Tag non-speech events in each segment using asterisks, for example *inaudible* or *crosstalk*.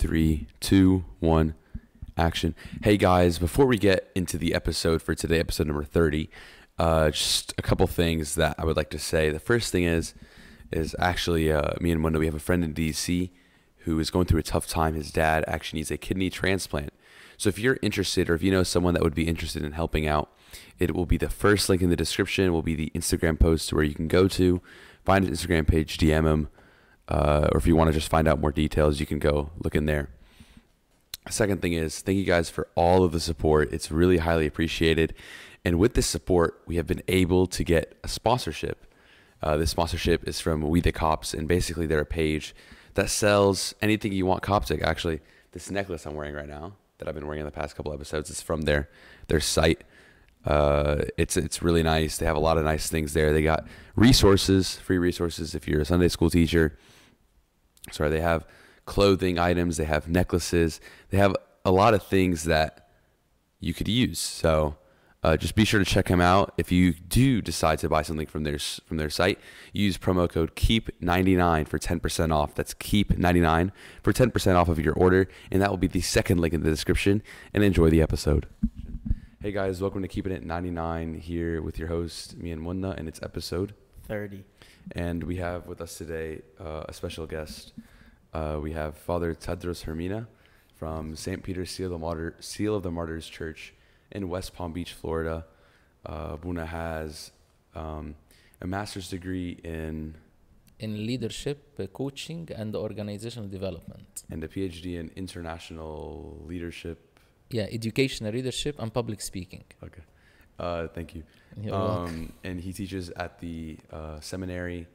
three, two, one, action. Hey guys, before we get into the episode for today, episode number 30, uh, just a couple things that I would like to say. The first thing is, is actually uh, me and Wanda, we have a friend in DC who is going through a tough time. His dad actually needs a kidney transplant. So if you're interested or if you know someone that would be interested in helping out, it will be the first link in the description, will be the Instagram post where you can go to, find his Instagram page, DM him, uh, or if you want to just find out more details, you can go look in there. Second thing is, thank you guys for all of the support. It's really highly appreciated. And with this support, we have been able to get a sponsorship. Uh, this sponsorship is from We the Copts, and basically they're a page that sells anything you want Coptic. Actually, this necklace I'm wearing right now that I've been wearing in the past couple episodes is from their their site. Uh, it's it's really nice. They have a lot of nice things there. They got resources, free resources if you're a Sunday school teacher. Sorry, they have clothing items. They have necklaces. They have a lot of things that you could use. So uh, just be sure to check them out. If you do decide to buy something from their from their site, use promo code KEEP99 for 10% off. That's KEEP99 for 10% off of your order, and that will be the second link in the description. And enjoy the episode. Hey guys, welcome to Keeping It 99 here with your host, me and Mena, and it's episode 30. And we have with us today uh, a special guest. Uh, we have Father Tadros Hirmina from St. Peter's Seal of, the Martyr, Seal of the Martyrs Church in West Palm Beach, Florida. Uh, Buna has um, a master's degree in In leadership, uh, coaching, and organizational development. and a PhD in international leadership. Yeah, educational leadership and public speaking. Okay, uh, thank you. Um, and he teaches at the uh, seminary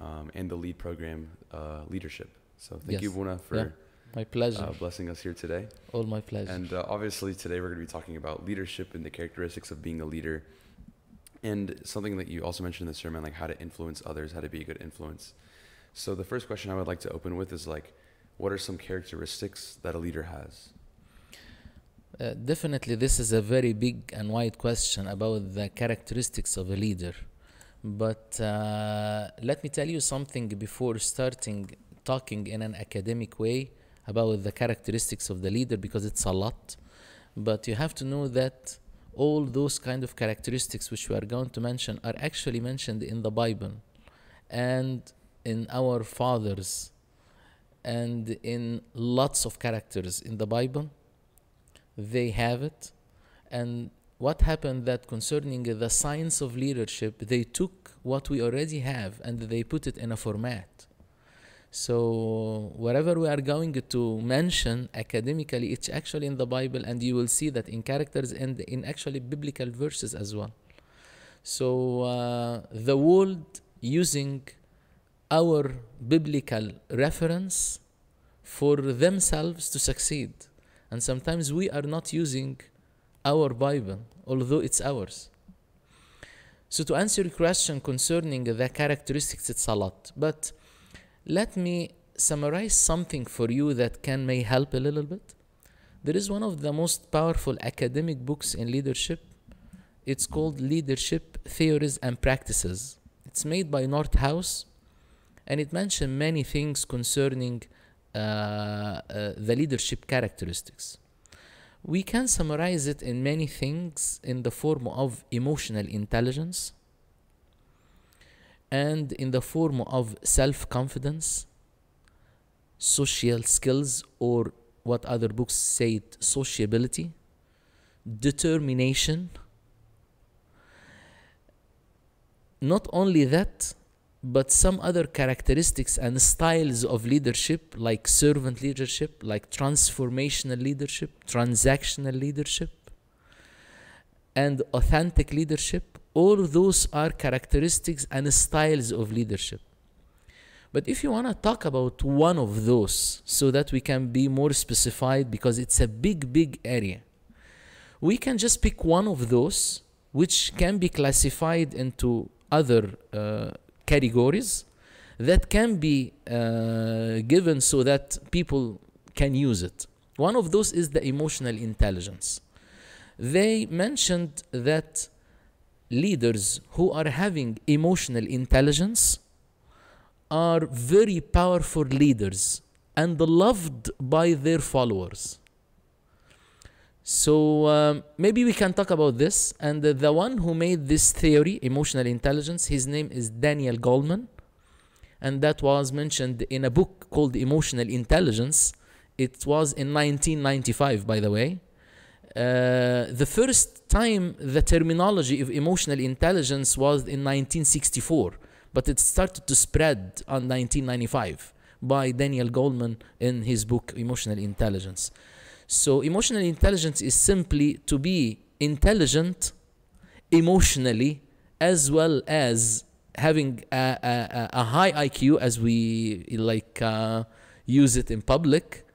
um, and the lead program, uh, leadership. So thank you, Yes. Buna, for Yeah. My pleasure. uh, blessing us here today. All my pleasure. And uh, obviously, today we're going to be talking about leadership and the characteristics of being a leader. And something that you also mentioned in the sermon, like how to influence others, how to be a good influence. So, the first question I would like to open with is like, what are some characteristics that a leader has? Uh, definitely, this is a very big and wide question about the characteristics of a leader. But uh, let me tell you something before starting talking in an academic way about the characteristics of the leader because it's a lot. But you have to know that all those kind of characteristics which we are going to mention are actually mentioned in the Bible and in our fathers and in lots of characters in the Bible they have it. And what happened that concerning the science of leadership they took what we already have and they put it in a format. So whatever we are going to mention academically it's actually in the bible and you will see that in characters and in actually biblical verses as well. So uh, the world using our biblical reference for themselves to succeed and sometimes we are not using our Bible, although it's ours. So, to answer your question concerning the characteristics, it's a lot. But let me summarize something for you that can may help a little bit. There is one of the most powerful academic books in leadership. It's called Leadership Theories and Practices. It's made by Northouse, and it mentions many things concerning Uh, uh, the leadership characteristics. We can summarize it in many things in the form of emotional intelligence and in the form of self confidence, social skills, or what other books say it, sociability, determination. Not only that, but some other characteristics and styles of leadership like servant leadership like transformational leadership transactional leadership and authentic leadership all those are characteristics and styles of leadership. But if you want to talk about one of those so that we can be more specified because it's a big big area we can just pick one of those which can be classified into other uh, categories that can be uh, given so that people can use it. One of those is the emotional intelligence. They mentioned that leaders who are having emotional intelligence are very powerful leaders and loved by their followers. So um, maybe we can talk about this. And uh, the one who made this theory, emotional intelligence, his name is Daniel Goleman. And that was mentioned in a book called Emotional Intelligence. It was in 1995, by the way. Uh, the first time the terminology of emotional intelligence was in 1964, but it started to spread on 1995 by Daniel Goleman in his book Emotional Intelligence. So, emotional intelligence is simply to be intelligent emotionally as well as having a, a, a high IQ, as we like uh, use it in public,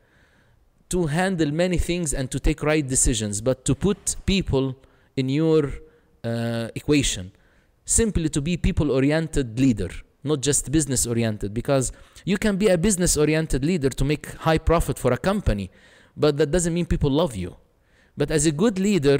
to handle many things and to take right decisions, but to put people in your uh, equation. Simply to be people oriented leader, not just business oriented, because you can be a business oriented leader to make high profit for a company, but that doesn't mean people love you. But as a good leader,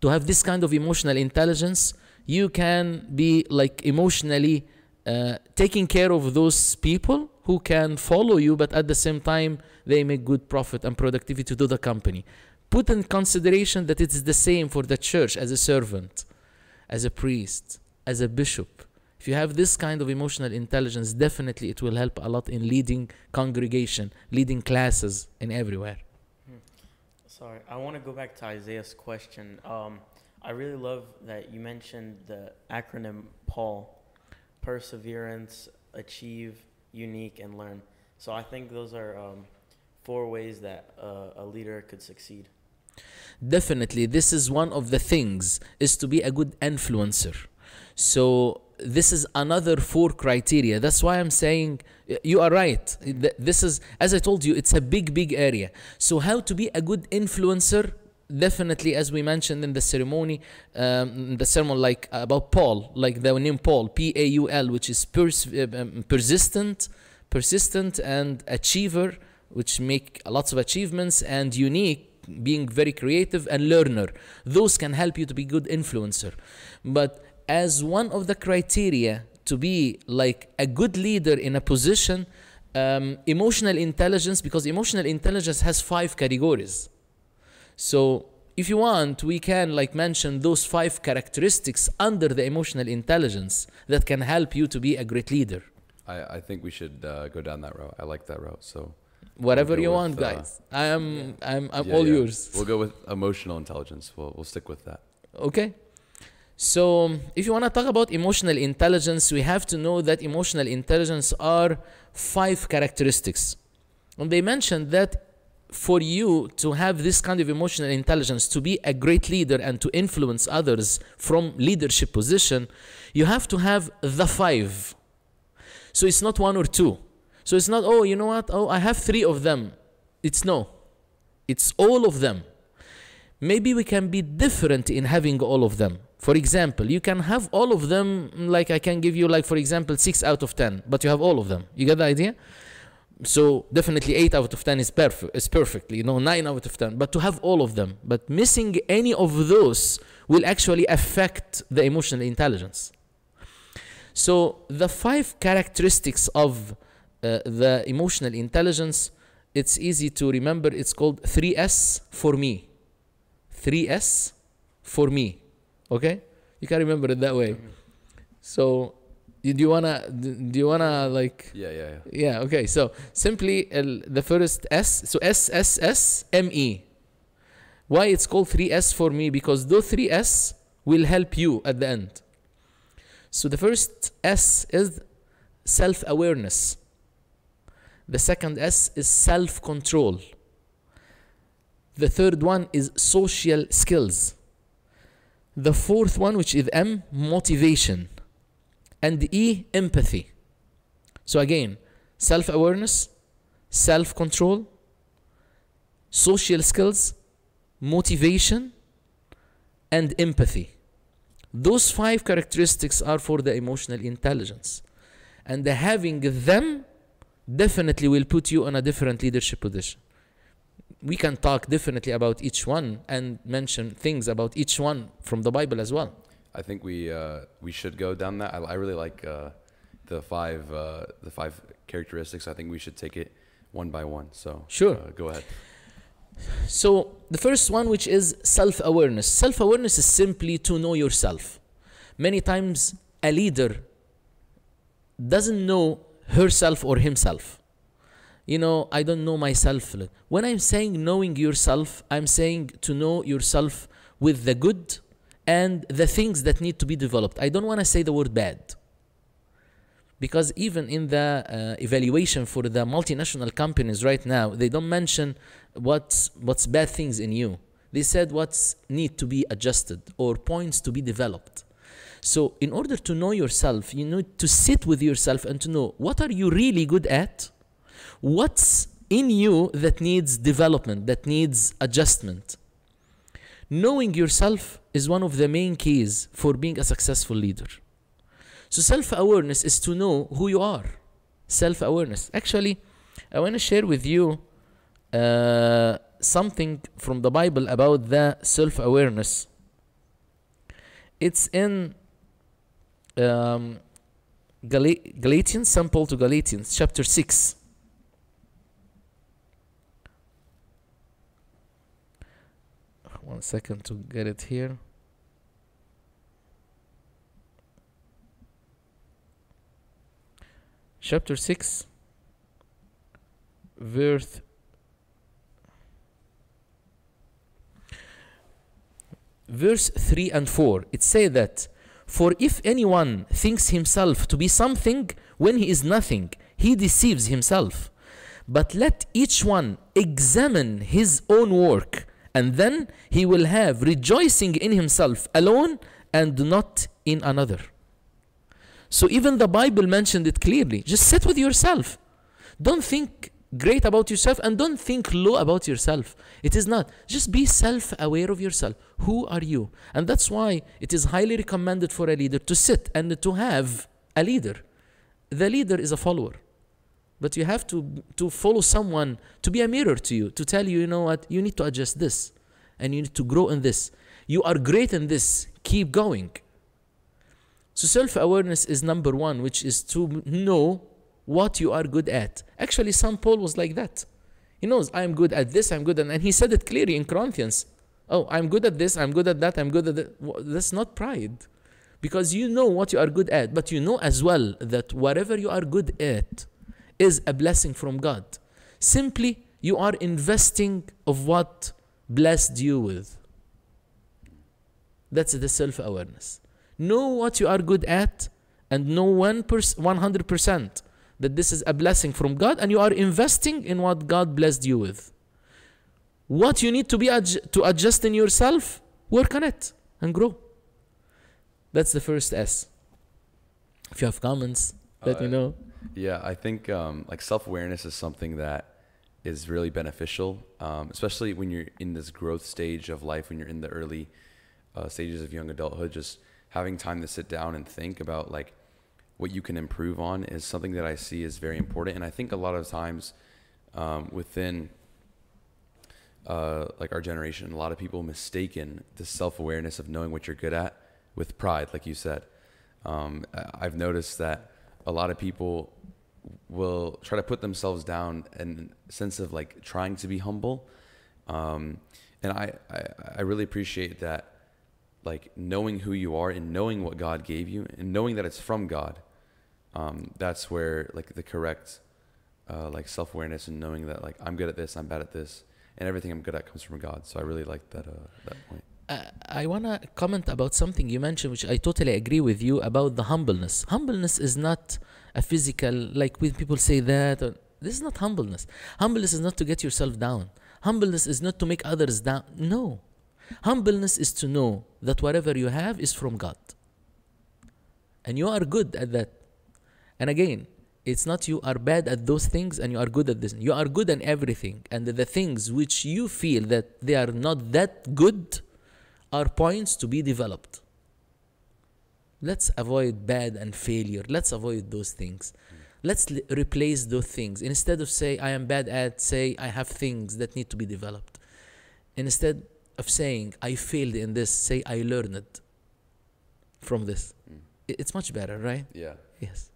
to have this kind of emotional intelligence, you can be like emotionally uh, taking care of those people who can follow you, but at the same time, they make good profit and productivity to the company. Put in consideration that it is the same for the church as a servant, as a priest, as a bishop. If you have this kind of emotional intelligence, definitely it will help a lot in leading congregation, leading classes, and everywhere. Sorry, I want to go back to Isaiah's question. Um, I really love that you mentioned the acronym PAUL perseverance, achieve, unique, and learn. So I think those are um, four ways that uh, a leader could succeed. Definitely, this is one of the things is to be a good influencer. So this is another four criteria. That's why I'm saying you are right. This is, as I told you, it's a big, big area. So how to be a good influencer? Definitely, as we mentioned in the ceremony, um, the sermon, like about Paul, like the name Paul, P-A-U-L, which is pers- um, persistent, persistent and achiever, which make lots of achievements and unique being very creative and learner those can help you to be good influencer but as one of the criteria to be like a good leader in a position um, emotional intelligence because emotional intelligence has five categories so if you want we can like mention those five characteristics under the emotional intelligence that can help you to be a great leader I, I think we should uh, go down that route. I like that route. So whatever you with, want uh, guys i am i'm i'm yeah, all yeah. yours We'll go with emotional intelligence. We'll we'll stick with that. Okay. So, if you want to talk about emotional intelligence, we have to know that emotional intelligence are five characteristics. And they mentioned that for you to have this kind of emotional intelligence, to be a great leader and to influence others from leadership position, you have to have the five. So it's not one or two. So it's not, oh, you know what? Oh, I have three of them. It's no. It's all of them maybe we can be different in having all of them. For example you can have all of them like i can give you like for example 6 out of 10 but you have all of them. You get the idea? So definitely 8 out of 10 is perfect is perfectly you know 9 out of 10 but to have all of them. But missing any of those will actually affect the emotional intelligence. So the five characteristics of uh, the emotional intelligence it's easy to remember. It's called 3s for me 3S for me. Okay? You can remember it that way. So, do you wanna do you wanna like Yeah, yeah, yeah. yeah okay so simply el- the first S so S S S M E why it's called 3S for me because those 3S will help you at the end so the first S is self awareness the second S is self control the third one is social skills. The fourth one, which is M, motivation. And E, empathy. So again, self awareness, self control, social skills, motivation, and empathy. Those five characteristics are for the emotional intelligence. And having them definitely will put you on a different leadership position we can talk definitely about each one and mention things about each one from the Bible as well. I think we uh, we should go down that. I, I really like uh, the five uh, the five characteristics. I think we should take it one by one. So Sure. uh, go ahead. So the first one, which is self-awareness. Self-awareness is simply to know yourself. Many times, a leader doesn't know herself or himself. You know, I don't know myself. When I'm saying knowing yourself, I'm saying to know yourself with the good and the things that need to be developed. I don't want to say the word bad. Because even in the uh, evaluation for the multinational companies right now, they don't mention what's what's bad things in you. They said what's need to be adjusted or points to be developed. So in order to know yourself, you need to sit with yourself and to know what are you really good at? What's in you that needs development, that needs adjustment? Knowing yourself is one of the main keys for being a successful leader. So self awareness is to know who you are. Self awareness. Actually, I want to share with you uh, something from the Bible about the self awareness. It's in um, Gal- Galatians, St. Paul to Galatians, chapter 6. One second to get it here. Chapter 6, verse verse 3 and 4 it say that for if anyone thinks himself to be something when he is nothing he deceives himself but let each one examine his own work and then he will have rejoicing in himself alone and not in another so even the bible mentioned it clearly just sit with yourself don't think great about yourself and don't think low about yourself. It is not. Just be self aware of yourself. Who are you? And that's why it is highly recommended for a leader to sit and to have a leader. The leader is a follower. But you have to, to follow someone to be a mirror to you, to tell you, you know what, you need to adjust this and you need to grow in this. You are great in this, keep going. So, self awareness is number one, which is to know what you are good at. Actually, St. Paul was like that. He knows, I'm good at this, I'm good at And he said it clearly in Corinthians. Oh, I'm good at this, I'm good at that, I'm good at that. That's not pride. Because you know what you are good at, but you know as well that whatever you are good at is a blessing from God. Simply, you are investing of what blessed you with. That's the self awareness. Know what you are good at and know 100% that this is a blessing from God and you are investing in what God blessed you with. What you need to be to adjust in yourself, work on it and grow. That's the first S. If you have comments, let me Uh, know. Yeah, I think um, like self awareness is something that is really beneficial, um, especially when you're in this growth stage of life, when you're in the early uh, stages of young adulthood. Just having time to sit down and think about like what you can improve on is something that I see is very important. And I think a lot of times um, within uh, like our generation, a lot of people mistaken the self awareness of knowing what you're good at with pride, like you said. Um, I've noticed that a lot of people will try to put themselves down in a sense of like trying to be humble. Um, and I, I, I really appreciate that, like knowing who you are and knowing what God gave you and knowing that it's from God. Um, that's where like the correct, uh, like self awareness and knowing that like I'm good at this, I'm bad at this, and everything I'm good at comes from God. So I really like that uh, that point. Uh, I want to comment about something you mentioned, which I totally agree with you about the humbleness. Humbleness is not a physical, like when people say that. Or, this is not humbleness. Humbleness is not to get yourself down. Humbleness is not to make others down. No. Humbleness is to know that whatever you have is from God. And you are good at that. And again, it's not you are bad at those things and you are good at this. You are good at everything. And the things which you feel that they are not that good are points to be developed. Let's avoid bad and failure. Let's avoid those things. Let's l- replace those things. Instead of say I am bad at, say I have things that need to be developed. Instead of saying I failed in this, say I learned it from this. Mm. It's much better, right? Yeah. Yes.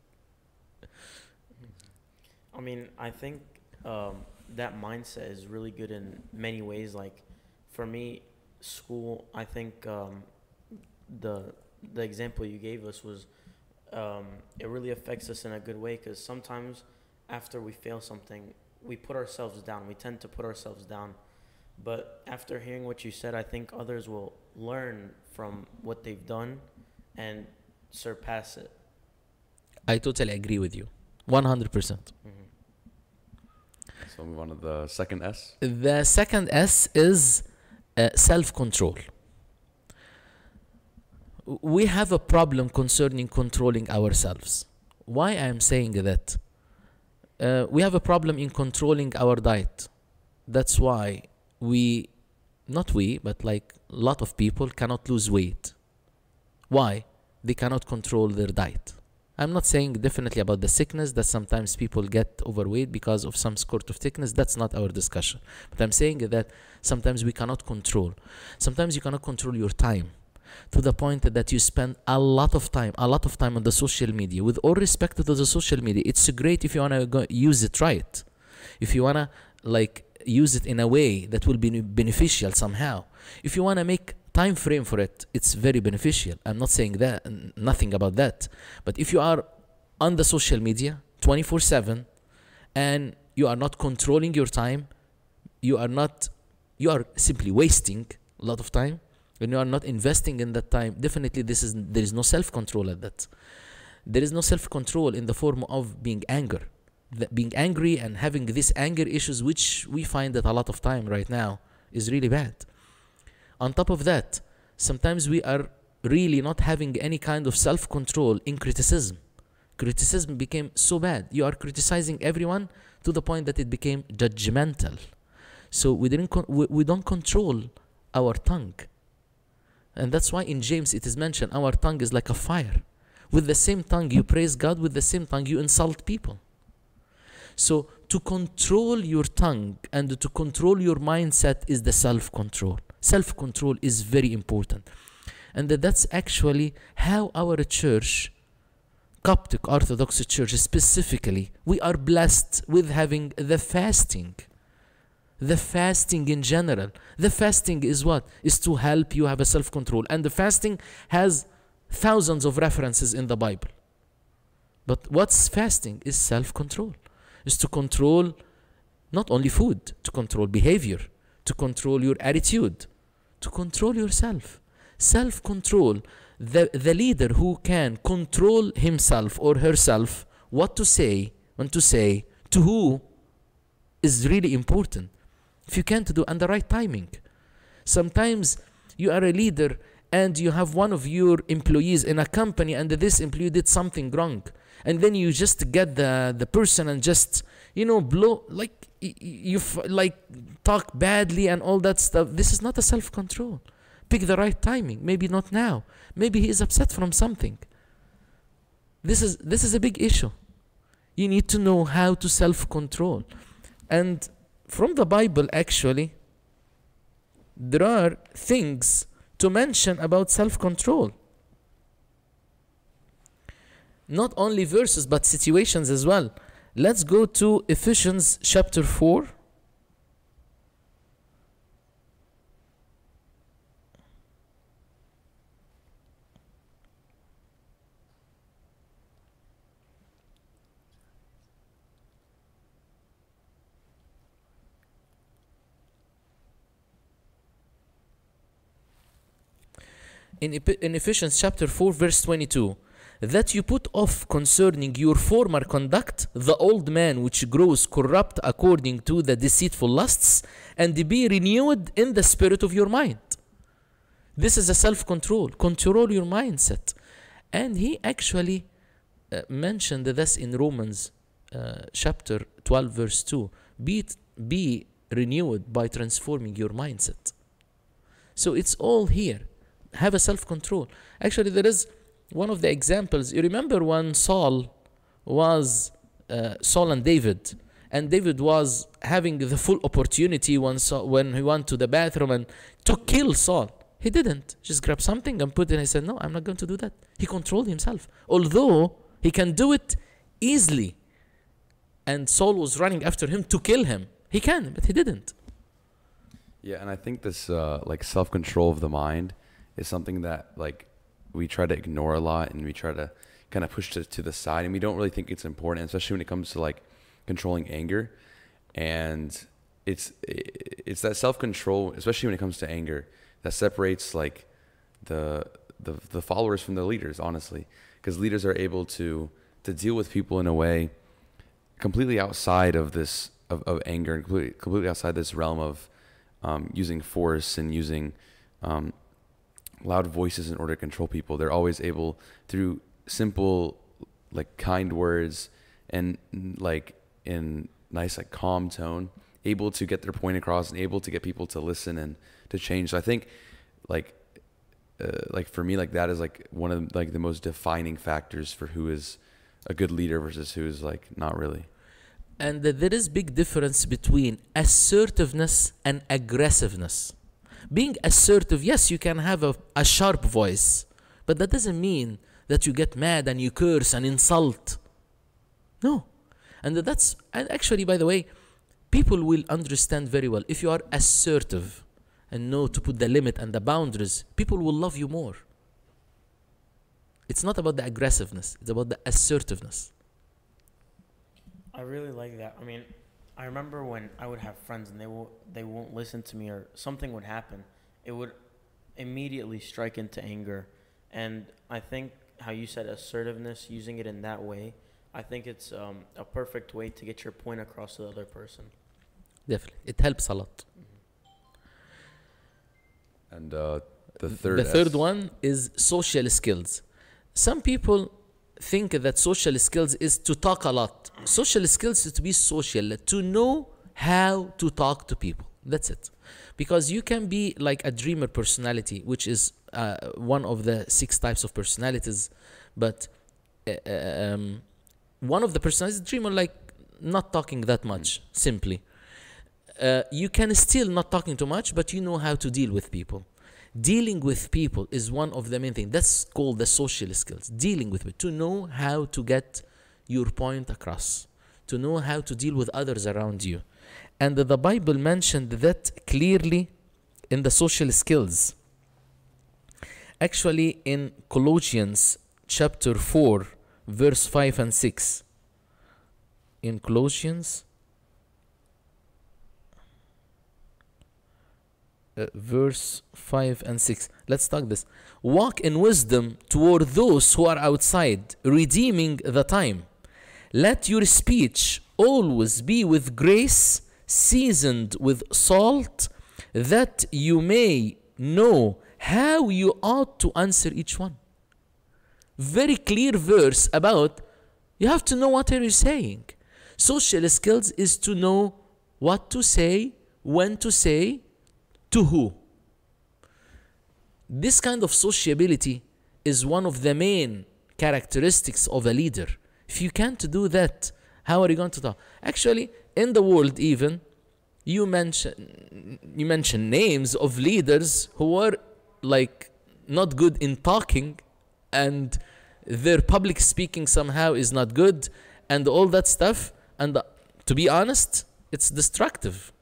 I mean, I think um, that mindset is really good in many ways. Like for me, school, I think um, the the example you gave us was um, it really affects us in a good way because sometimes after we fail something, we put ourselves down. We tend to put ourselves down. But after hearing what you said, I think others will learn from what they've done and surpass it. I totally agree with you. 100%. percent So move on to the second S. The second S is uh, self control. We have a problem concerning controlling ourselves. Why I am saying that? Uh, we have a problem in controlling our diet. That's why we, not we, but like a lot of people cannot lose weight. Why? They cannot control their diet. I'm not saying definitely about the sickness that sometimes people get overweight because of some sort of sickness. That's not our discussion. But I'm saying that sometimes we cannot control. Sometimes you cannot control your time to the point that you spend a lot of time, a lot of time on the social media. With all respect to the social media, it's great if you wanna use it right. If you wanna like use it in a way that will be beneficial somehow. If you wanna make time frame for it it's very beneficial. I'm not saying that nothing about that. But if you are on the social media 24 7 and you are not controlling your time you are not you are simply wasting a lot of time. When you are not investing in that time definitely this is there is no self control at that. There is no self control in the form of being anger. That being angry and having these anger issues which we find that a lot of time right now is really bad on top of that, sometimes we are really not having any kind of self control in criticism. Criticism became so bad. You are criticizing everyone to the point that it became judgmental. So we didn't we, we don't control our tongue. And that's why in James it is mentioned our tongue is like a fire. With the same tongue you praise God, with the same tongue you insult people. So to control your tongue and to control your mindset is the self control self control is very important. And that's actually how our church, Coptic Orthodox Church specifically, we are blessed with having the fasting. The fasting in general. The fasting is what? Is to help you have a self control. And the fasting has thousands of references in the Bible. But what's fasting is self control, is to control not only food, to control behavior, to control your attitude, to control yourself. Self control. The, the leader who can control himself or herself, what to say, when to say, to who, is really important. If you can't do, and the right timing. Sometimes you are a leader and you have one of your employees in a company and this employee did something wrong and then you just get the the person and just you know blow like you like talk badly and all that stuff. This is not a self control pick the right timing. Maybe not now. Maybe he is upset from something. This is this is a big issue. You need to know how to self control and from the bible actually there are things to mention about self control not only verses but situations as well Let's go to Ephesians chapter 4. In, Ephesians chapter 4, verse 22 that you put off concerning your former conduct the old man which grows corrupt according to the deceitful lusts, and be renewed in the spirit of your mind. This is a self control. Control your mindset. And he actually uh, mentioned this in Romans uh, chapter 12, verse 2. Be, be renewed by transforming your mindset. So it's all here. Have a self control. Actually, there is one of the examples you remember when Saul was uh, Saul and David and David was having the full opportunity when Saul, when he went to the bathroom and to kill Saul he didn't just grab something and put it and he said no I'm not going to do that he controlled himself although he can do it easily and Saul was running after him to kill him. He can, but he didn't. Yeah, and I think this uh, like self control of the mind is something that like we try to ignore a lot, and we try to kind of push to to the side, and we don't really think it's important, especially when it comes to like controlling anger, and it's it's that self control, especially when it comes to anger, that separates like the the the followers from the leaders, honestly, because leaders are able to to deal with people in a way completely outside of this of, of anger and completely, completely outside this realm of um, using force and using um, loud voices in order to control people. They're always able through simple, like kind words and like in nice, like calm tone, able to get their point across and able to get people to listen and to change. So I think, like, uh, like for me, like that is like one of the, like the most defining factors for who is a good leader versus who is like not really. And there is big difference between assertiveness and aggressiveness. Being assertive, yes, you can have a, a sharp voice, but that doesn't mean that you get mad and you curse and insult. No. And that's, and actually, by the way, people will understand very well. If you are assertive and know to put the limit and the boundaries, people will love you more. It's not about the aggressiveness, it's about the assertiveness. I really like that. I mean, I remember when I would have friends and they will they won't listen to me or something would happen, it would immediately strike into anger. And I think how you said assertiveness, using it in that way, I think it's um, a perfect way to get your point across to the other person. Definitely, it helps a lot. And uh, the third the third S- one is social skills. Some people think that social skills is to talk a lot. Social skills is to be social, to know how to talk to people. That's it. Because you can be like a dreamer personality, which is uh, one of the six types of personalities, but uh, um, one of the personalities, dreamer, like not talking that much, simply. Uh, you can still not talking too much, but you know how to deal with people dealing with people is one of the main things that's called the social skills. Dealing with it to know how to get your point across. To know how to deal with others around you. And the bible mentioned that clearly in the social skills. Actually in colossians chapter 4 verse 5 and 6 in colossians uh, verse 5 and 6. Let's talk this. Walk in wisdom toward those who are outside, redeeming the time. Let your speech always be with grace, seasoned with salt, that you may know how you ought to answer each one. Very clear verse about you have to know what are you saying. Social skills is to know what to say, when to say, to who? This kind of sociability is one of the main characteristics of a leader. If you can't do that, how are you going to talk? Actually, in the world, even you mention you mention names of leaders who were like not good in talking, and their public speaking somehow is not good, and all that stuff. And uh, to be honest, it's destructive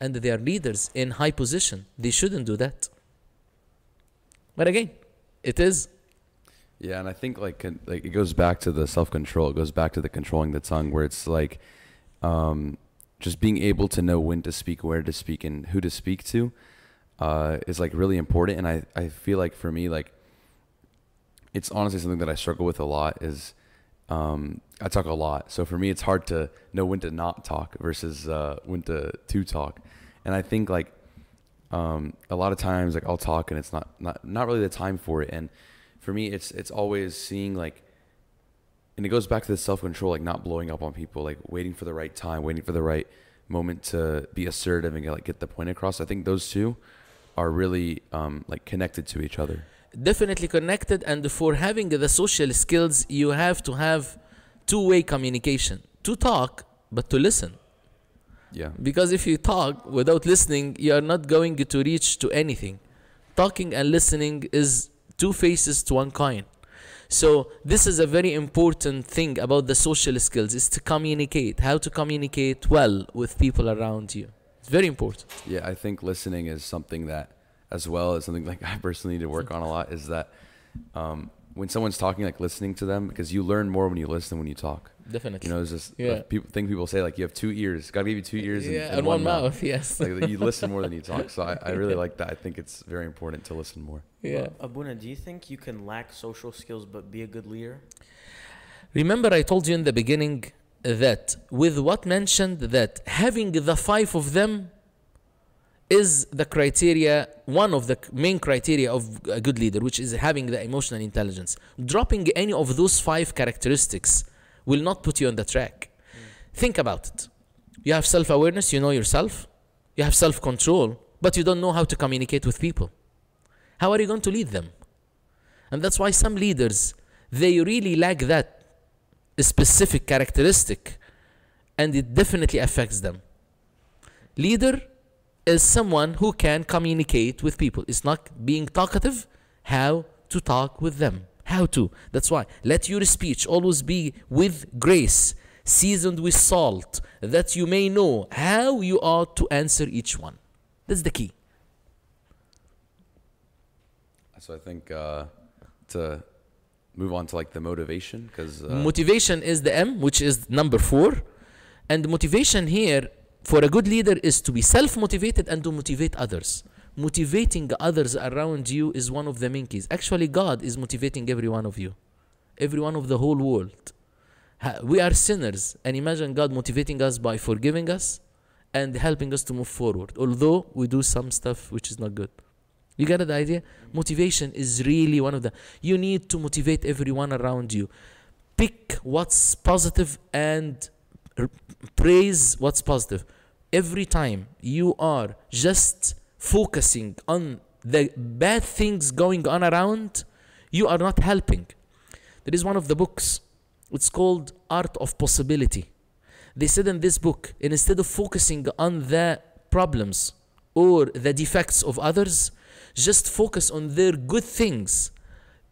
and they are leaders in high position. They shouldn't do that. But again, it is. Yeah, and I think like like it goes back to the self control. It goes back to the controlling the tongue, where it's like um, just being able to know when to speak, where to speak, and who to speak to uh, is like really important. And I I feel like for me like it's honestly something that I struggle with a lot. Is um, I talk a lot, so for me it's hard to know when to not talk versus uh, when to to talk. And I think like um, a lot of times like I'll talk and it's not not not really the time for it. And for me, it's it's always seeing like, and it goes back to the self control, like not blowing up on people, like waiting for the right time, waiting for the right moment to be assertive and get, like get the point across. I think those two are really um, like connected to each other. Definitely connected, and for having the social skills, you have to have two way communication to talk, but to listen. Yeah. Because if you talk without listening, you are not going to reach to anything. Talking and listening is two faces to one coin. So this is a very important thing about the social skills is to communicate, how to communicate well with people around you. It's very important. Yeah, I think listening is something that, as well as something *laughs* like I personally need to work on a lot, is that um, when someone's talking, like listening to them, because you learn more when you listen than when you talk. Definitely. You know, it's just Yeah. people thing people say like you have two ears. Got to give you two ears and, yeah, and and one, mouth. Yes. like you *laughs* listen more than you talk. So I, I really like that. I think it's very important to listen more. yeah. Abuna, do you think you can lack social skills but be a good leader? Remember, I told you in the beginning that with what mentioned that having the five of them is the criteria, one of the main criteria of a good leader, which is having the emotional intelligence. Dropping any of those five characteristics will not put you on the track. Mm. Think about it. You have self awareness, you know yourself, you have self control, but you don't know how to communicate with people. How are you going to lead them? And that's why some leaders, they really lack that specific characteristic and it definitely affects them. Leader is someone who can communicate with people. It's not being talkative, how to talk with them. How to. That's why. Let your speech always be with grace, seasoned with salt, that you may know how you ought to answer each one. That's the key. So I think uh, to move on to like the motivation because uh, motivation is the M, which is number four. And the motivation here for a good leader is to be self motivated and to motivate others. Motivating others around you is one of the main keys. Actually, God is motivating every one of you, every one of the whole world. We are sinners, and imagine God motivating us by forgiving us and helping us to move forward, although we do some stuff which is not good. You get the idea? Motivation is really one of the. You need to motivate everyone around you. Pick what's positive and praise what's positive. Every time you are just focusing on the bad things going on around, you are not helping. There is one of the books. It's called Art of Possibility. They said in this book, instead of focusing on the problems or the defects of others, just focus on their good things.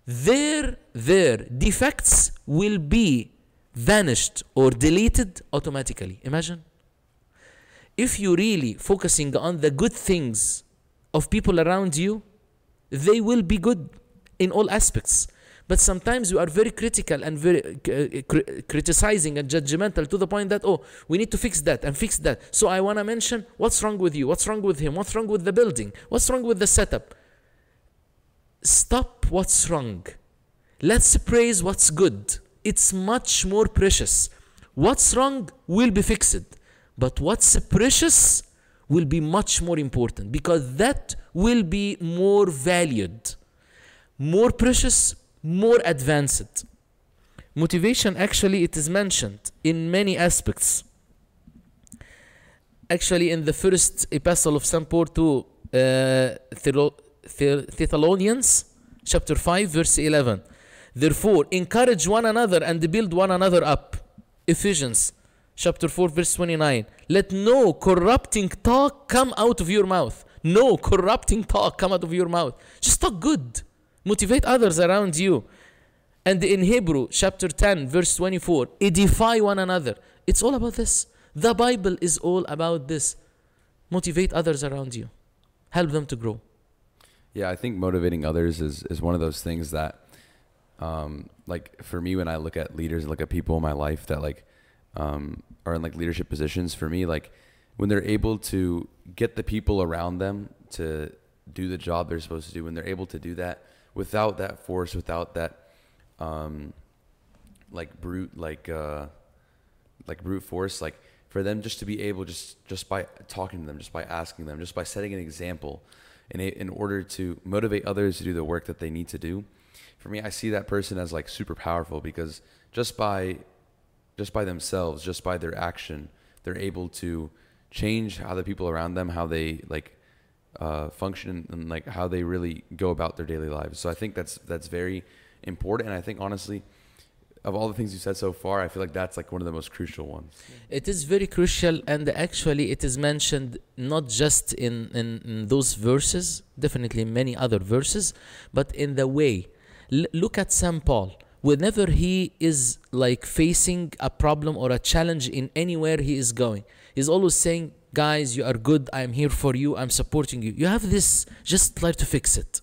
Their their defects will be vanished or deleted automatically. Imagine. If you really focusing on the good things of people around you, they will be good in all aspects. But sometimes you are very critical and very uh, cri- criticizing and judgmental to the point that, oh, we need to fix that and fix that. So I want to mention what's wrong with you, what's wrong with him, what's wrong with the building, what's wrong with the setup. Stop what's wrong. Let's praise what's good. It's much more precious. What's wrong will be fixed. But what's precious will be much more important because that will be more valued, more precious, more advanced. Motivation, actually, it is mentioned in many aspects. Actually, in the first epistle of St. Paul to uh, Thessalonians, chapter 5, verse 11. Therefore, encourage one another and build one another up. Ephesians chapter 4, verse 29. Let no corrupting talk come out of your mouth. No corrupting talk come out of your mouth. Just talk good. Motivate others around you. And in Hebrew chapter 10, verse 24, edify one another. It's all about this. The Bible is all about this. Motivate others around you, help them to grow. Yeah, I think motivating others is, is one of those things that, um, like for me, when I look at leaders look at people in my life that like, um, are in like leadership positions, for me, like when they're able to get the people around them to do the job they're supposed to do, when they're able to do that without that force, without that, um, like brute, like, uh, like brute force, like for them just to be able just just by talking to them, just by asking them, just by setting an example, in a, in order to motivate others to do the work that they need to do. For me, I see that person as like super powerful because just by just by themselves, just by their action, they're able to change how the people around them, how they like uh, function, and like how they really go about their daily lives. So I think that's that's very important, and I think honestly, of all the things you said so far, I feel like that's like one of the most crucial ones. It is very crucial, and actually, it is mentioned not just in, in, in those verses, definitely many other verses, but in the way. L- look at St. Paul. Whenever he is like facing a problem or a challenge in anywhere he is going he's always saying guys you are good. I'm here for you. I'm supporting you. You have this just try to fix it.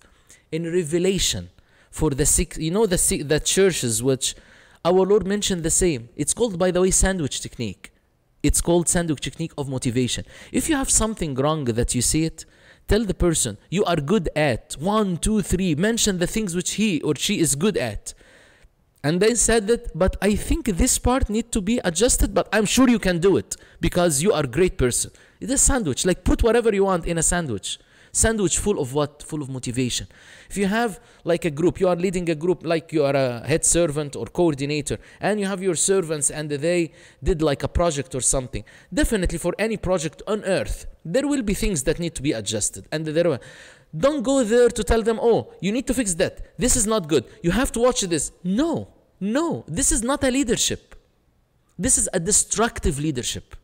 In revelation for the sick you know the sick, the churches which our lord mentioned the same. It's called by the way sandwich technique. It's called sandwich technique of motivation. If you have something wrong that you see it tell the person you are good at one two three. Mention the things which he or she is good at and they said that but i think this part need to be adjusted but i'm sure you can do it because you are a great person. It's a sandwich. Like put whatever you want in a sandwich. Sandwich full of what? Full of motivation. If you have like a group you are leading a group like you are a head servant or coordinator and you have your servants and they did like a project or something definitely for any project on earth there will be things that need to be adjusted. And there don't go there to tell them oh you need to fix that this is not good you have to watch this no no this is not a leadership this is a destructive leadership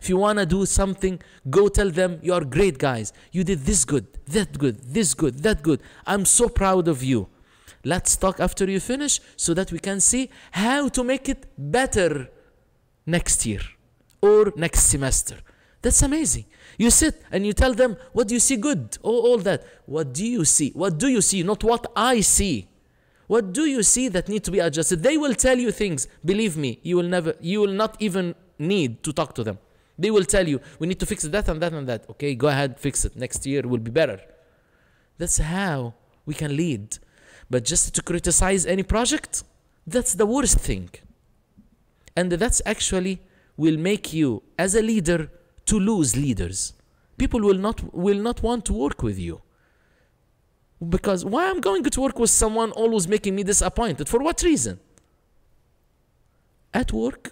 if you want to do something, go tell them you are great guys. You did this good, that good, this good, that good. I'm so proud of you. Let's talk after you finish so that we can see how to make it better next year or next semester. That's amazing. You sit and you tell them, What do you see good? Oh, all that. What do you see? What do you see? Not what I see. What do you see that need to be adjusted? They will tell you things. Believe me, you will never, you will not even need to talk to them. They will tell you, we need to fix that and that and that. Okay, go ahead, fix it. Next year will be better. That's how we can lead. But just to criticize any project, that's the worst thing. And that's actually will make you as a leader to lose leaders. People will not will not want to work with you. Because why I'm going to work with someone always making me disappointed? For what reason? At work,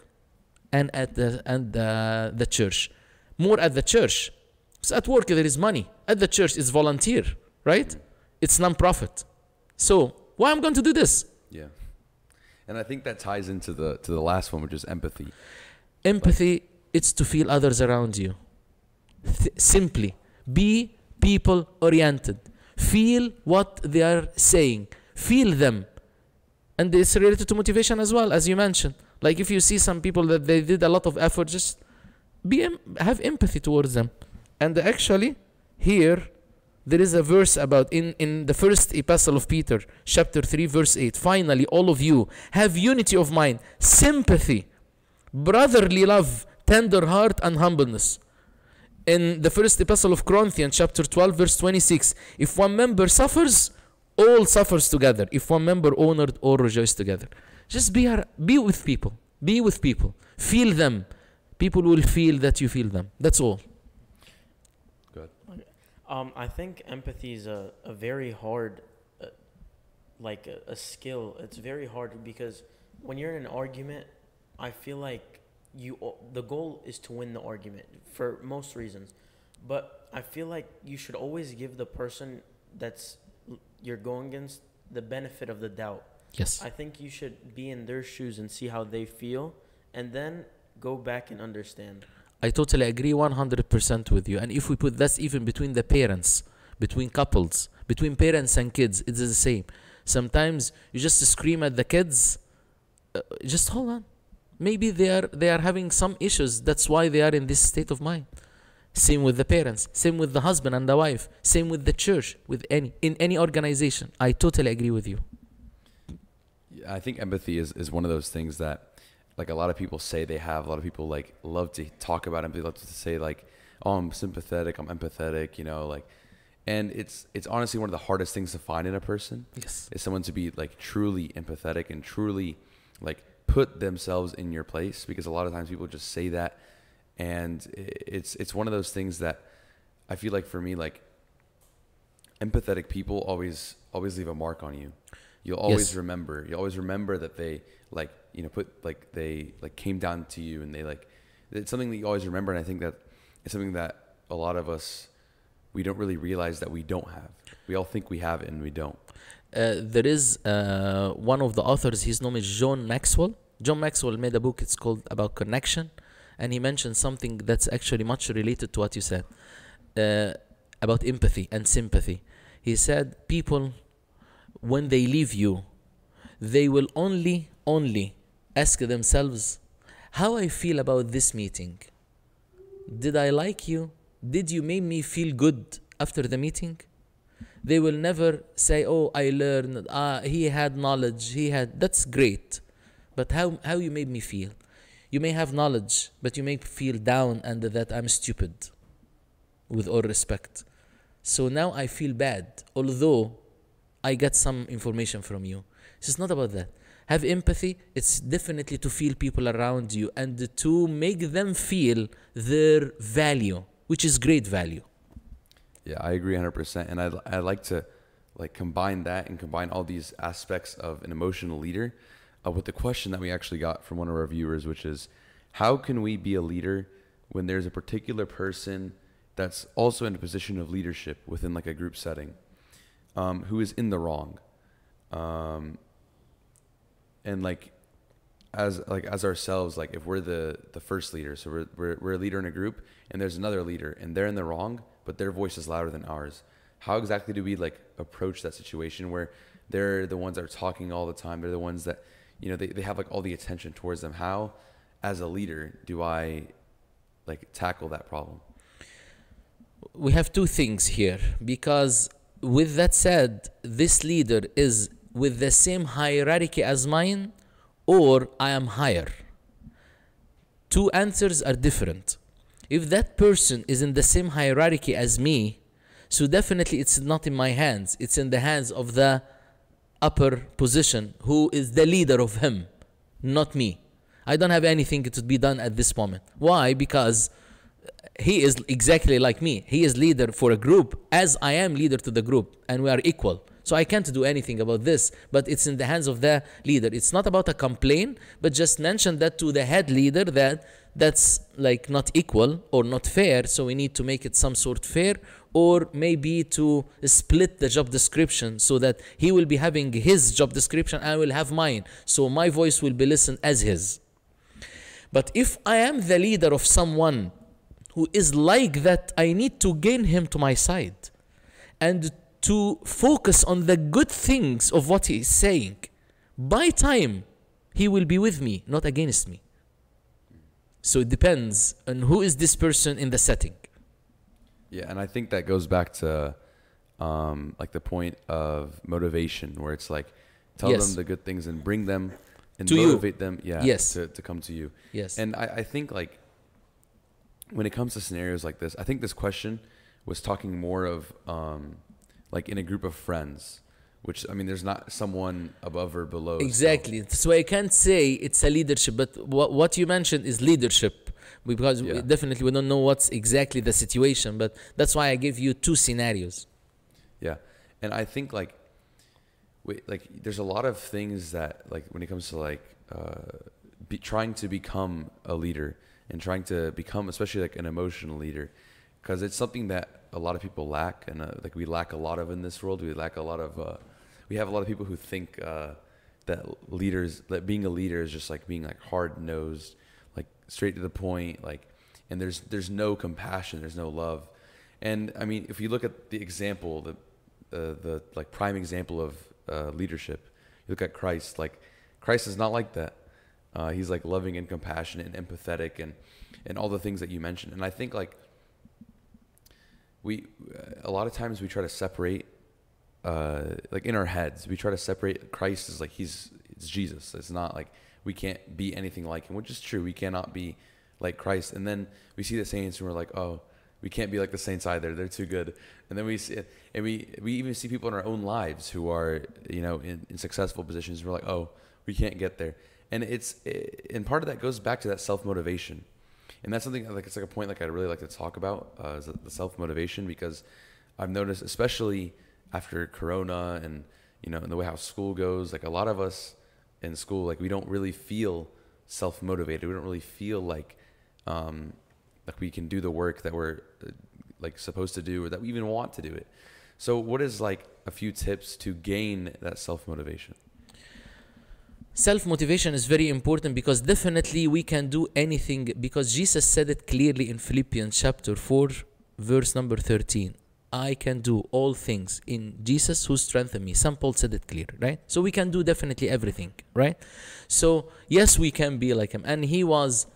and at the and the, the church more at the church so at work there is money at the church it's volunteer right it's non-profit so why i'm going to do this Yeah. And I think that ties into the to the last one, which is empathy. empathy it's to feel others around you. Th- simply be people oriented. Feel what they are saying. Feel them. And it's related to motivation as well as you mentioned. Like if you see some people that they did a lot of effort just be have empathy towards them. And actually here there is a verse about in in the first epistle of peter chapter 3 verse 8 finally all of you have unity of mind sympathy brotherly love tender heart and humbleness. In the first epistle of corinthians chapter 12 verse 26 if one member suffers all suffers together. If one member honored all rejoice together. Just be be with people. Be with people. Feel them. People will feel that you feel them. That's all. Good. Um, I think empathy is a, a very hard, uh, like a, a skill. It's very hard because when you're in an argument, I feel like you the goal is to win the argument for most reasons, but I feel like you should always give the person that's you're going against the benefit of the doubt. yes I think you should be in their shoes and see how they feel, and then go back and understand. I totally agree 100% with you. And if we put that's even between the parents, between couples, between parents and kids, it's the same. Sometimes you just scream at the kids, uh, just hold on. Maybe they are they are having some issues. That's why they are in this state of mind. Same with the parents, same with the husband and the wife, same with the church, with any in any organization. I totally agree with you. Yeah, I think empathy is, is one of those things that like a lot of people say they have. A lot of people like love to talk about empathy, love to say like, oh, I'm sympathetic, I'm empathetic, you know, like, and it's it's honestly one of the hardest things to find in a person Yes. is someone to be like truly empathetic and truly like put themselves in your place because a lot of times people just say that and it's it's one of those things that I feel like for me like empathetic people always always leave a mark on you. You'll always Yes. remember. You always remember that they like you know put like they like came down to you and they like it's something that you always remember and I think that it's something that a lot of us we don't really realize that we don't have. We all think we have it and we don't. Uh, there is uh, one of the authors his name is john maxwell john maxwell made a book it's called about connection and he mentioned something that's actually much related to what you said uh, about empathy and sympathy he said people when they leave you they will only, only ask themselves, how I feel about this meeting. Did I like you? Did you make me feel good after the meeting? They will never say, oh, I learned, ah, he had knowledge, he had, that's great. But how, how you made me feel? You may have knowledge, but you may feel down and that I'm stupid, with all respect. So now I feel bad, although I get some information from you. It's not about that. Have empathy, it's definitely to feel people around you and to make them feel their value, which is great value. Yeah, I agree 100%. And I, I like to like combine that and combine all these aspects of an emotional leader uh, with the question that we actually got from one of our viewers, which is how can we be a leader when there's a particular person that's also in a position of leadership within like a group setting um, who is in the wrong? Um, and like as like as ourselves like if we're the the first leader so we're, we're we're a leader in a group and there's another leader and they're in the wrong but their voice is louder than ours. How exactly do we like approach that situation where they're the ones that are talking all the time? They're the ones that you know they, they have like all the attention towards them. How as a leader do i like tackle that problem? We have two things here because with that said this leader is with the same hierarchy as mine or i am higher. Two answers are different if that person is in the same hierarchy as me so definitely it's not in my hands it's in the hands of the upper position who is the leader of him not me i don't have anything to be done at this moment why because he is exactly like me. He is leader for a group as I am leader to the group and we are equal. So I can't do anything about this, but it's in the hands of the leader. It's not about a complaint, but just mention that to the head leader that that's like not equal or not fair. So we need to make it some sort fair or maybe to split the job description so that he will be having his job description I will have mine. So my voice will be listened as his. But if I am the leader of someone who is like that, I need to gain him to my side and to focus on the good things of what he is saying. By time, he will be with me, not against me. So it depends on who is this person in the setting. Yeah, and I think that goes back to um, like the point of motivation, where it's like tell Yes. them the good things and bring them and To you. motivate them. Yeah, Yes. to, to come to you. Yes. And I, I think like when it comes to scenarios like this, I think this question was talking more of um, like in a group of friends, which I mean, there's not someone above or below. so- Exactly. So I can't say it's a leadership, but what, what you mentioned is leadership because we definitely we don't know what's exactly the situation, but that's why I give you two scenarios. Yeah, and I think like, wait, like there's a lot of things that like when it comes to like uh, be, trying to become a leader and trying to become, especially like an emotional leader, because it's something that a lot of people lack, and uh, like we lack a lot of in this world. We lack a lot of. Uh, we have a lot of people who think uh, that leaders, that being a leader is just like being like hard nosed, like straight to the point, like, and there's there's no compassion, there's no love, and I mean if you look at the example, the uh, the like prime example of uh, leadership, you look at Christ, like Christ is not like that. Uh, he's like loving and compassionate and empathetic and and all the things that you mentioned, and I think like we a lot of times we try to separate uh, like in our heads we try to separate christ as like he's it's jesus. It's not like we can't be anything like him which is true. We cannot be like christ. And then we see the saints and we're like oh we can't be like the saints either. They're too good. And then we see and we we even see people in our own lives who are you know in, in successful positions. We're like oh we can't get there. And it's and part of that goes back to that self-motivation. And that's something like it's like a point like I really like to talk about uh, is the self motivation because I've noticed especially after Corona and you know and the way how school goes like a lot of us in school like we don't really feel self motivated we don't really feel like um, like we can do the work that we're uh, like supposed to do or that we even want to do it. So what is like a few tips to gain that self motivation Self motivation is very important because definitely we can do anything because Jesus said it clearly in Philippians chapter 4, verse number 13. I can do all things in Jesus who strengthened me. St. Paul said it clear, right? So we can do definitely everything, right? So, yes, we can be like him. And he was,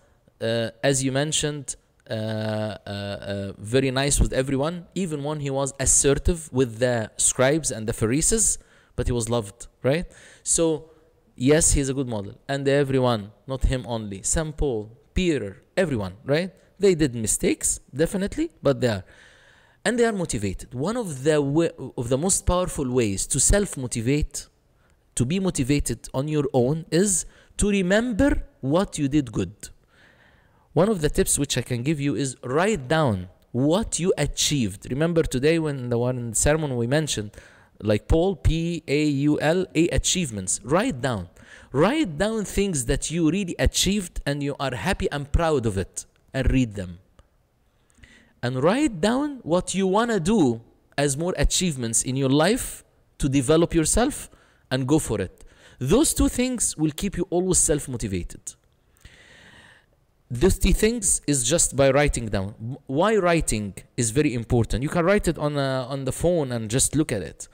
uh, as you mentioned, uh, uh, uh, very nice with everyone, even when he was assertive with the scribes and the Pharisees, but he was loved, right? So, yes, he's a good model. And everyone, not him only, St. Paul, Peter, everyone, right? They did mistakes, definitely, but they are. And they are motivated. One of the of the most powerful ways to self motivate, to be motivated on your own, is to remember what you did good. One of the tips which I can give you is write down what you achieved. Remember today when the one in the sermon we mentioned, like Paul, P A U L A achievements. Write down. Write down things that you really achieved and you are happy and proud of it and read them. And write down what you want to do as more achievements in your life to develop yourself and go for it. Those two things will keep you always self motivated. Those two things is just by writing down. Why writing is very important. You can write it on a, on the phone and just look at it,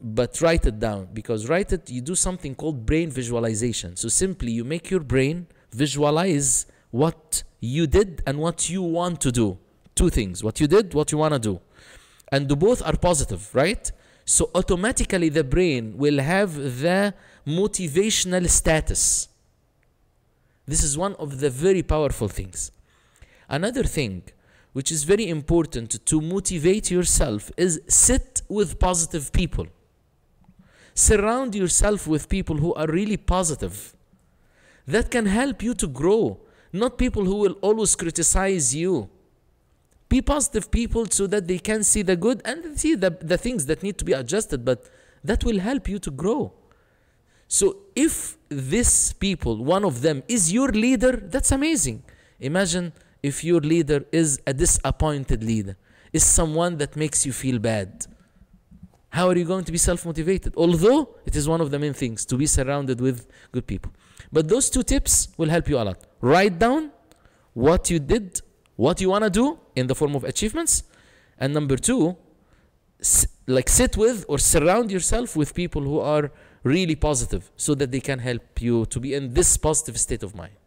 but write it down because write it. You do something called brain visualization. So simply you make your brain visualize what you did and what you want to do. Two things: what you did, what you want to do, and both are positive, right? So automatically the brain will have the motivational status. This is one of the very powerful things. Another thing which is very important to motivate yourself is sit with positive people. Surround yourself with people who are really positive. That can help you to grow, not people who will always criticize you. Be positive people so that they can see the good and see the, the things that need to be adjusted, but that will help you to grow. So if this people, one of them is your leader, that's amazing. Imagine if your leader is a disappointed leader, is someone that makes you feel bad. How are you going to be self motivated? Although it is one of the main things to be surrounded with good people. But those two tips will help you a lot. Write down what you did, what you want to do in the form of achievements. And number two, like sit with or surround yourself with people who are really positive so that they can help you to be in this positive state of mind.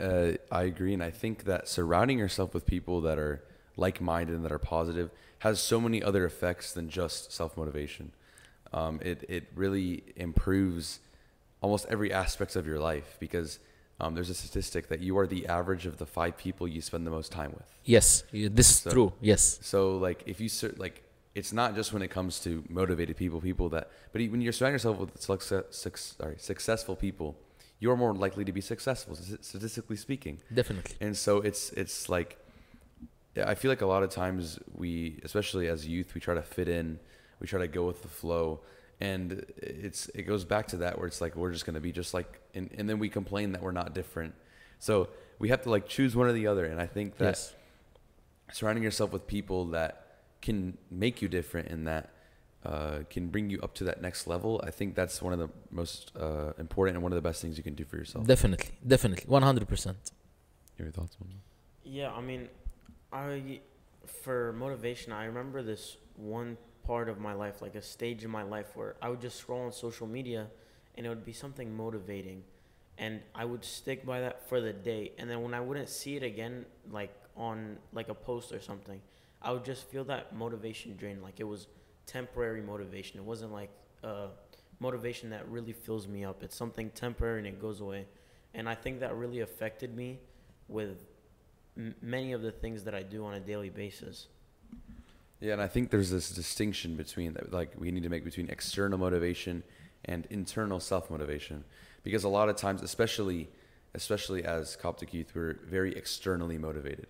Uh, I agree, and I think that surrounding yourself with people that are like-minded and that are positive has so many other effects than just self-motivation. Um, it it really improves almost every aspect of your life because um, there's a statistic that you are the average of the five people you spend the most time with. Yes, this is So- true. Yes. So like if you like it's not just when it comes to motivated people, people that but when you're surrounding yourself with success, sorry, successful people, you're more likely to be successful statistically speaking. Definitely. And so it's it's like I feel like a lot of times we, especially as youth, we try to fit in, we try to go with the flow, and it's it goes back to that where it's like we're just gonna be just like, and and then we complain that we're not different. So we have to like choose one or the other, and I think that Yes. surrounding yourself with people that can make you different and that uh, can bring you up to that next level, I think that's one of the most uh, important and one of the best things you can do for yourself. Definitely. Definitely. 100%. Your thoughts on that? Yeah, I mean, I for motivation, I remember this one part of my life, like a stage in my life where I would just scroll on social media and it would be something motivating and I would stick by that for the day and then when I wouldn't see it again like on like a post or something, I would just feel that motivation drain like it was temporary motivation. It wasn't like uh motivation that really fills me up. It's something temporary and it goes away. And I think that really affected me with many of the things that I do on a daily basis. Yeah, and I think there's this distinction between that, like we need to make between external motivation and internal self motivation, because a lot of times, especially, especially as Coptic youth, we're very externally motivated.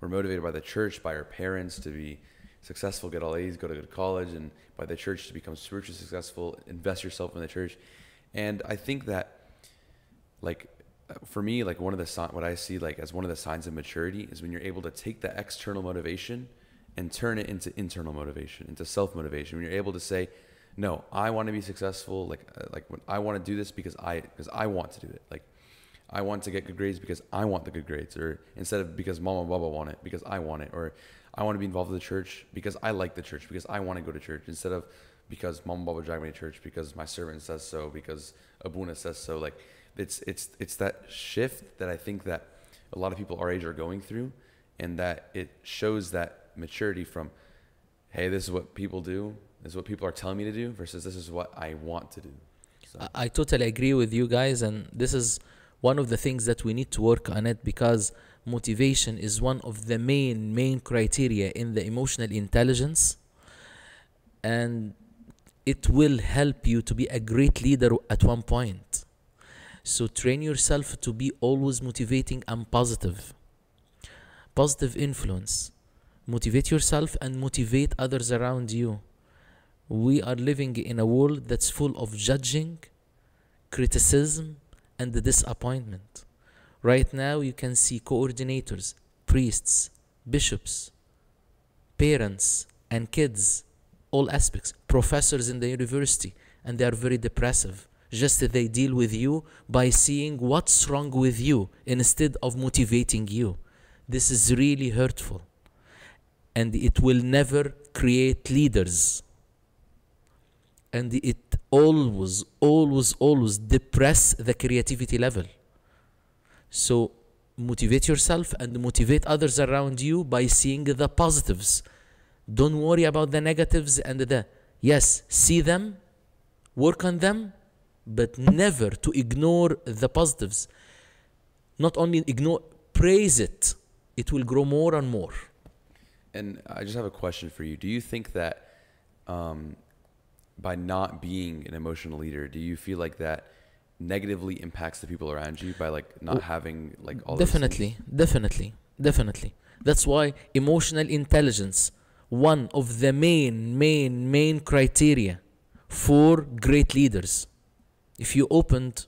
We're motivated by the church, by our parents to be successful, get all A's, go to good college, and by the church to become spiritually successful, invest yourself in the church. And I think that, like, uh, for me, like one of the what I see like as one of the signs of maturity is when you're able to take the external motivation and turn it into internal motivation, into self motivation. When you're able to say, "No, I want to be successful. Like, uh, like when I want to do this because I because I want to do it. Like, I want to get good grades because I want the good grades, or instead of because mom and baba want it because I want it, or I want to be involved with the church because I like the church, because I want to go to church, instead of because mom and baba drag me to church, because my servant says so, because Abuna says so. Like it's it's it's that shift that I think that a lot of people our age are going through, and that it shows that maturity from, hey, this is what people do, this is what people are telling me to do, versus this is what I want to do. So, I, I totally agree with you guys, and this is one of the things that we need to work on it because motivation is one of the main main criteria in the emotional intelligence, and it will help you to be a great leader at one point. So train yourself to be always motivating and positive. Positive influence. Motivate yourself and motivate others around you. We are living in a world that's full of judging, criticism, and the disappointment. Right now, you can see coordinators, priests, bishops, parents, and kids, all aspects, professors in the university, and they are very depressive. Just they deal with you by seeing what's wrong with you instead of motivating you. This is really hurtful. And it will never create leaders. And it always always always depress the creativity level. So motivate yourself and motivate others around you by seeing the positives. Don't worry about the negatives and the yes see them work on them but never to ignore the positives. Not only ignore praise it it will grow more and more and I just have a question for you. Do you think that um, by not being an emotional leader, do you feel like that negatively impacts the people around you by like not having like all definitely definitely definitely. That's why emotional intelligence one of the main main main criteria for great leaders. If you opened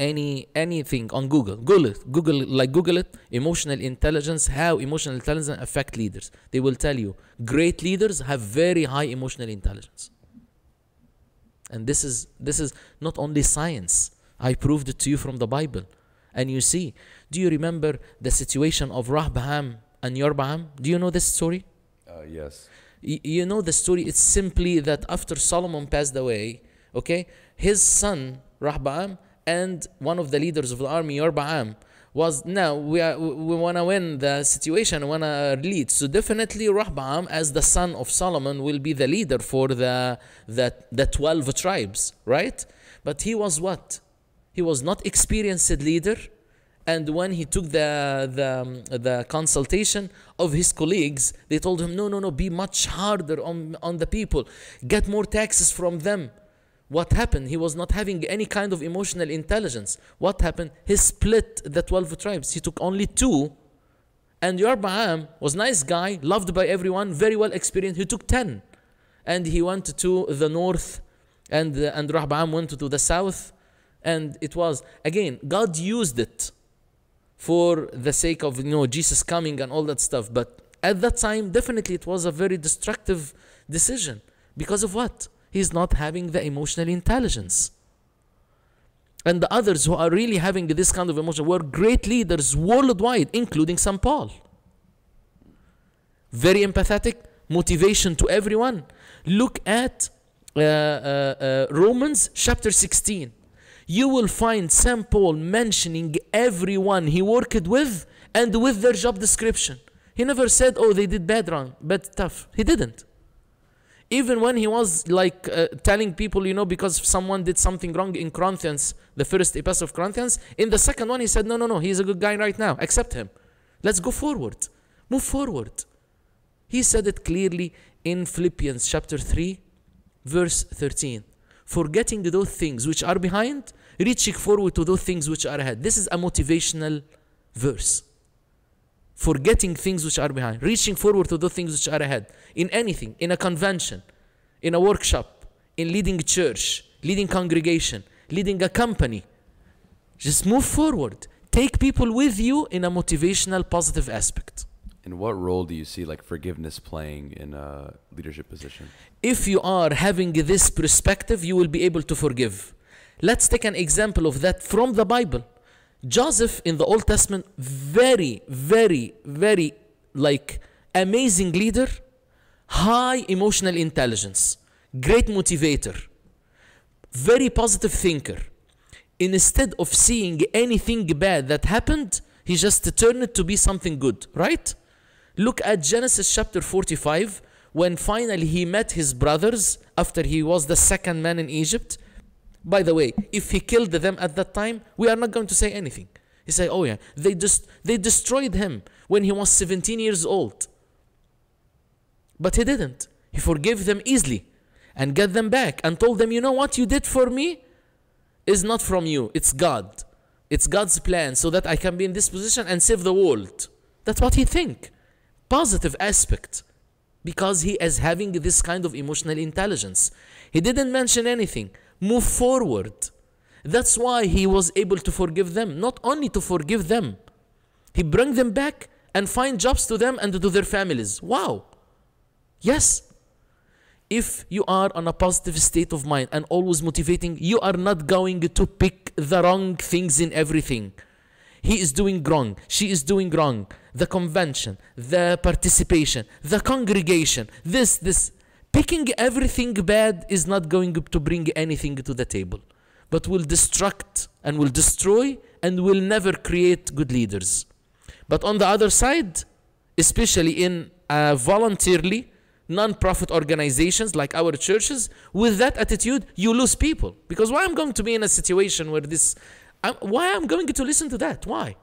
any anything on google. Google it. Google like google it. Emotional intelligence how emotional intelligence affect leaders. They will tell you great leaders have very high emotional intelligence. And this is this is not only science. I proved it to you from the bible. And you see do you remember the situation of rahbaham and yorbaam do you know this story? Uh, yes. Y- you know the story? It's simply that after solomon passed away okay his son rahbam and one of the leaders of the army yorbaam was now we are, we want to win the situation want to lead. So definitely rahbam as the son of solomon will be the leader for the the, the 12 tribes right? But he was what? He was not experienced leader and when he took the the the consultation of his colleagues they told him no no no be much harder on on the people. Get more taxes from them what happened? He was not having any kind of emotional intelligence. What happened? He split the 12 tribes. He took only two. And Yorbaam was nice guy loved by everyone very well experienced. He took 10 and he went to the north and uh, and Rahbam went to the south. And it was again God used it for the sake of you know Jesus coming and all that stuff. But at that time definitely it was a very destructive decision. Because of what he's not having the emotional intelligence and the others who are really having this kind of emotion were great leaders worldwide including St Paul very empathetic motivation to everyone look at uh, uh, uh, Romans chapter 16 you will find St. Paul mentioning everyone he worked with and with their job description. He never said, oh, they did bad wrong, bad stuff. He didn't. Even when he was like uh, telling people, you know, because someone did something wrong in Corinthians, the first epistle of Corinthians, in the second one he said, no, no, no, he's a good guy right now. Accept him. Let's go forward. Move forward. He said it clearly in Philippians chapter 3, verse 13 forgetting those things which are behind, reaching forward to those things which are ahead. This is a motivational verse. Forgetting things which are behind, reaching forward to the things which are ahead. In anything, in a convention, in a workshop, in leading a church, leading congregation, leading a company. Just move forward. Take people with you in a motivational, positive aspect. And what role do you see like forgiveness playing in a leadership position? if you are having this perspective, you will be able to forgive. Let's take an example of that from the Bible. Joseph in the Old Testament, very, very, very like amazing leader, high emotional intelligence, great motivator, very positive thinker. Instead of seeing anything bad that happened, he just turned it to be something good, right? Look at Genesis chapter 45 when finally he met his brothers after he was the second man in Egypt. By the way, if he killed them at that time, we are not going to say anything. He say, "Oh yeah, they just they destroyed him when he was 17 years old." But he didn't. He forgave them easily and got them back and told them, "You know what you did for me is not from you. It's God. It's God's plan so that I can be in this position and save the world." That's what he think. Positive aspect because he is having this kind of emotional intelligence. He didn't mention anything. Move forward. That's why he was able to forgive them. Not only to forgive them, he bring them back and find jobs to them and to their families. Wow. Yes. If you are on a positive state of mind and always motivating, you are not going to pick the wrong things in everything. He is doing wrong. She is doing wrong. The convention, the participation, the congregation, this, this. Picking everything bad is not going to bring anything to the table, but will destruct and will destroy and will never create good leaders. But on the other side, especially in uh, voluntarily non-profit organizations like our churches, with that attitude, you lose people. Because why I'm going to be in a situation where this, I'm, why I'm going to listen to that? Why?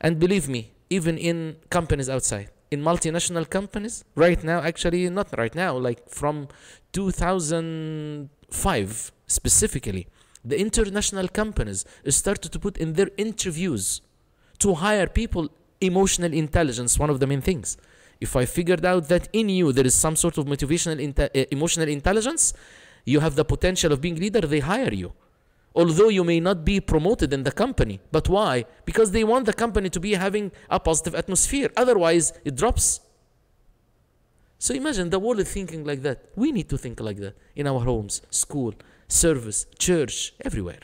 And believe me, even in companies outside, in multinational companies, right now, actually, not right now, like from 2005 specifically, the international companies started to put in their interviews to hire people emotional intelligence, one of the main things. If I figured out that in you there is some sort of motivational, inte- uh, emotional intelligence, you have the potential of being leader, they hire you although you may not be promoted in the company. But why? Because they want the company to be having a positive atmosphere. Otherwise, it drops. So imagine the world is thinking like that. We need to think like that in our homes, school, service, church, everywhere.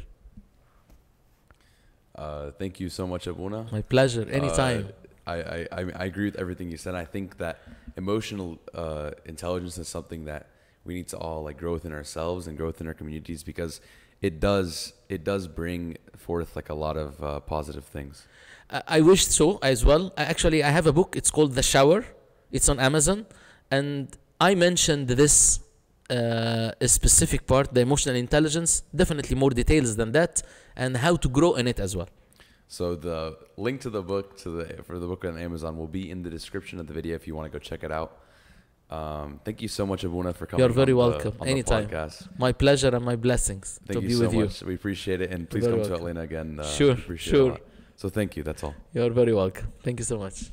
Uh, thank you so much, Abuna. My pleasure. Anytime. Uh, I, I, I agree with everything you said. I think that emotional uh, intelligence is something that we need to all like grow within ourselves and grow within our communities because it does it does bring forth like a lot of uh, positive things. I wish so as well. Actually, I have a book. It's called The Shower. It's on Amazon, and I mentioned this uh, a specific part, the emotional intelligence. Definitely more details than that, and how to grow in it as well. So the link to the book to the for the book on Amazon will be in the description of the video if you want to go check it out. Um, thank you so much, Abuna, for coming. You're very on the- welcome. on the Anytime. My pleasure and my blessings Thank to you be so with you. much. We appreciate it, and please come to welcome. Atlanta again. Uh, Sure, we appreciate it a sure. So thank you. That's all. You're very welcome. Thank you so much.